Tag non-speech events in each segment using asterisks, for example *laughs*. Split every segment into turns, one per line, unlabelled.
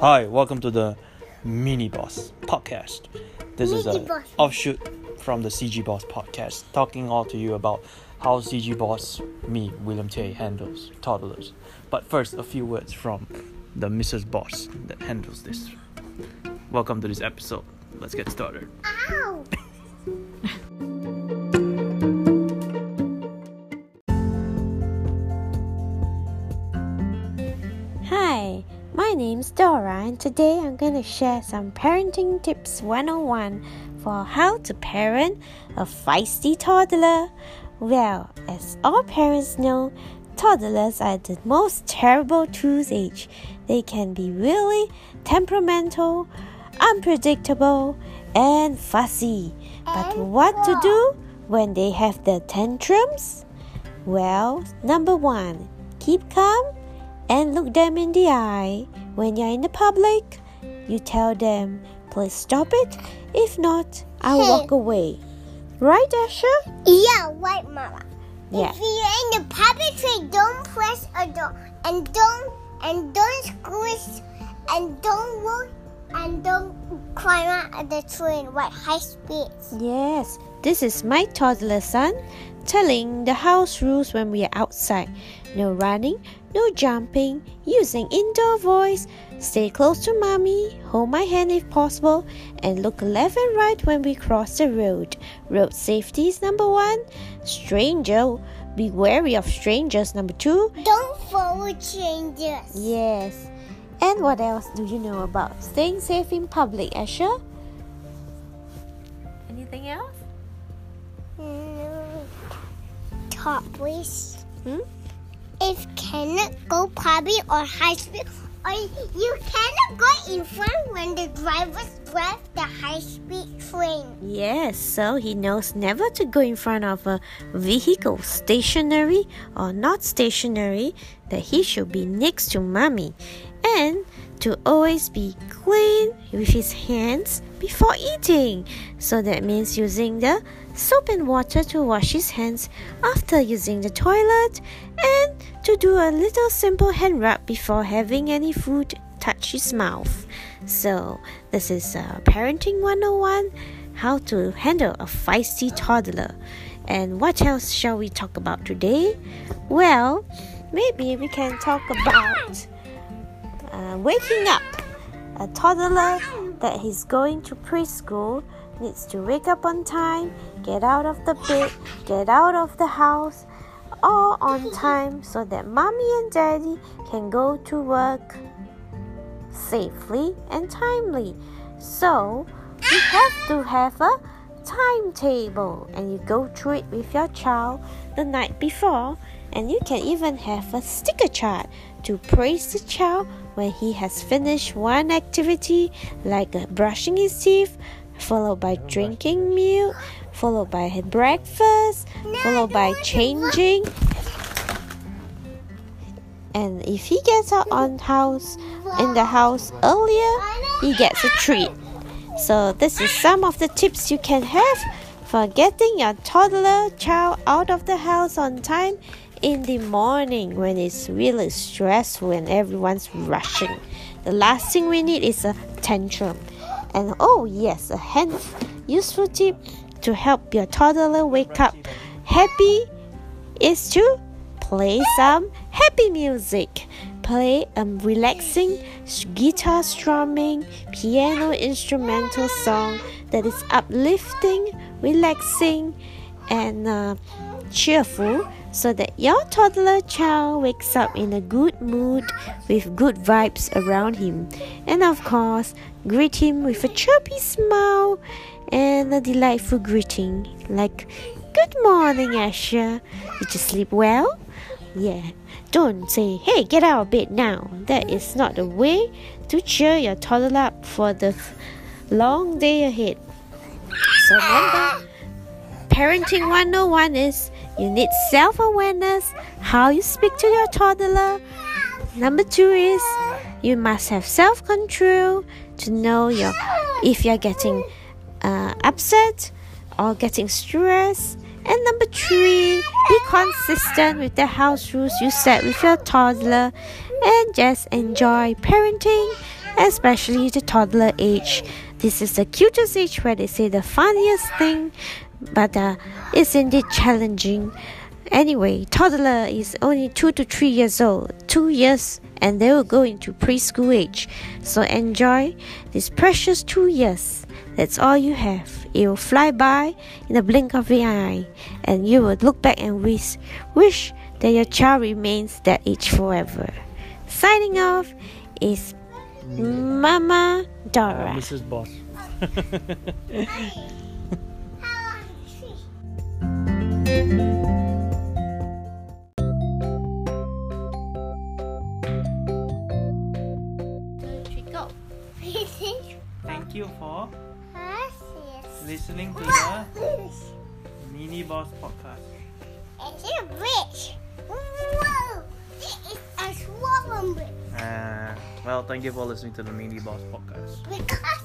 Hi, welcome to the Mini Boss podcast. This is an offshoot from the CG Boss podcast, talking all to you about how CG Boss, me, William Tay, handles toddlers. But first, a few words from the Mrs. Boss that handles this. Welcome to this episode. Let's get started.
Ow!
Dora, and today I'm going to share some parenting tips 101 for how to parent a feisty toddler. Well, as all parents know, toddlers are the most terrible tooth age. They can be really temperamental, unpredictable, and fussy. But what to do when they have their tantrums? Well, number one, keep calm and look them in the eye. When you're in the public, you tell them, please stop it. If not, I'll
Hey.
walk away. Right, Asha?
Yeah, right, Mama.
Yeah.
If you're in the public tree, don't press a door and don't and don't squeeze and don't look and don't climb out of the train at high speeds.
Yes, this is my toddler son telling the house rules when we are outside. No running, no jumping, using indoor voice, stay close to mommy, hold my hand if possible, and look left and right when we cross the road. Road safety is number one. Stranger, be wary of strangers, number two.
Don't follow strangers.
Yes. And what else do you know about staying safe in public, Asha? Anything else?
Top, please.
Hmm?
If cannot go public or high speed, or you cannot go in front when the drivers drive the high speed train.
Yes, so he knows never to go in front of a vehicle, stationary or not stationary, that he should be next to mommy, and to always be clean with his hands before eating. So that means using the soap and water to wash his hands after using the toilet, and to do a little simple hand rub before having any food touch his mouth. So, this is uh, Parenting 101 how to handle a feisty toddler. And what else shall we talk about today? Well, maybe we can talk about uh, waking up. A toddler that is going to preschool needs to wake up on time, get out of the bed, get out of the house, all on time so that mommy and daddy can go to work safely and timely. So, you have to have a timetable and you go through it with your child the night before. And you can even have a sticker chart to praise the child when he has finished one activity like brushing his teeth, followed by drinking milk, followed by breakfast, followed by changing. And if he gets out on house in the house earlier, he gets a treat. So this is some of the tips you can have for getting your toddler child out of the house on time in the morning when it's really stressful and everyone's rushing. The last thing we need is a tantrum. And oh yes, a hand useful tip to help your toddler wake up happy is to play some happy music. Play a relaxing guitar strumming, piano instrumental song that is uplifting, relaxing, and uh, cheerful so that your toddler child wakes up in a good mood with good vibes around him. And of course, greet him with a chirpy smile and a delightful greeting like, Good morning, Asher. Did you sleep well? Yeah. Don't say, hey, get out of bed now. That is not the way to cheer your toddler up for the long day ahead. So remember, Parenting 101 is you need self awareness, how you speak to your toddler. Number two is you must have self control to know your if you're getting uh, upset or getting stressed. And number three, be consistent with the house rules you set with your toddler and just enjoy parenting especially the toddler age. This is the cutest age where they say the funniest thing, but uh, it's indeed challenging. Anyway, toddler is only two to three years old, two years, and they will go into preschool age. So enjoy these precious two years. That's all you have. It will fly by in the blink of an eye, and you will look back and wish, wish that your child remains that age forever. Signing off is Mama Dora.
Mrs. Boss. *laughs* listening to the Mini Boss podcast.
It's a bridge. Whoa! It is a swarm bridge
Uh, well, thank you for listening to the Mini Boss podcast.
because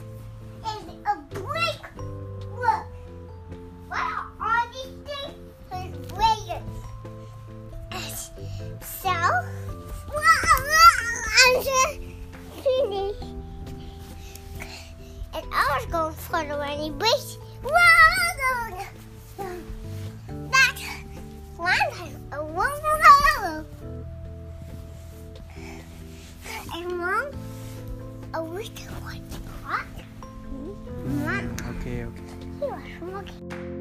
the running That one time, a whoa! And mom, a little one. What?
Okay, okay.
he was.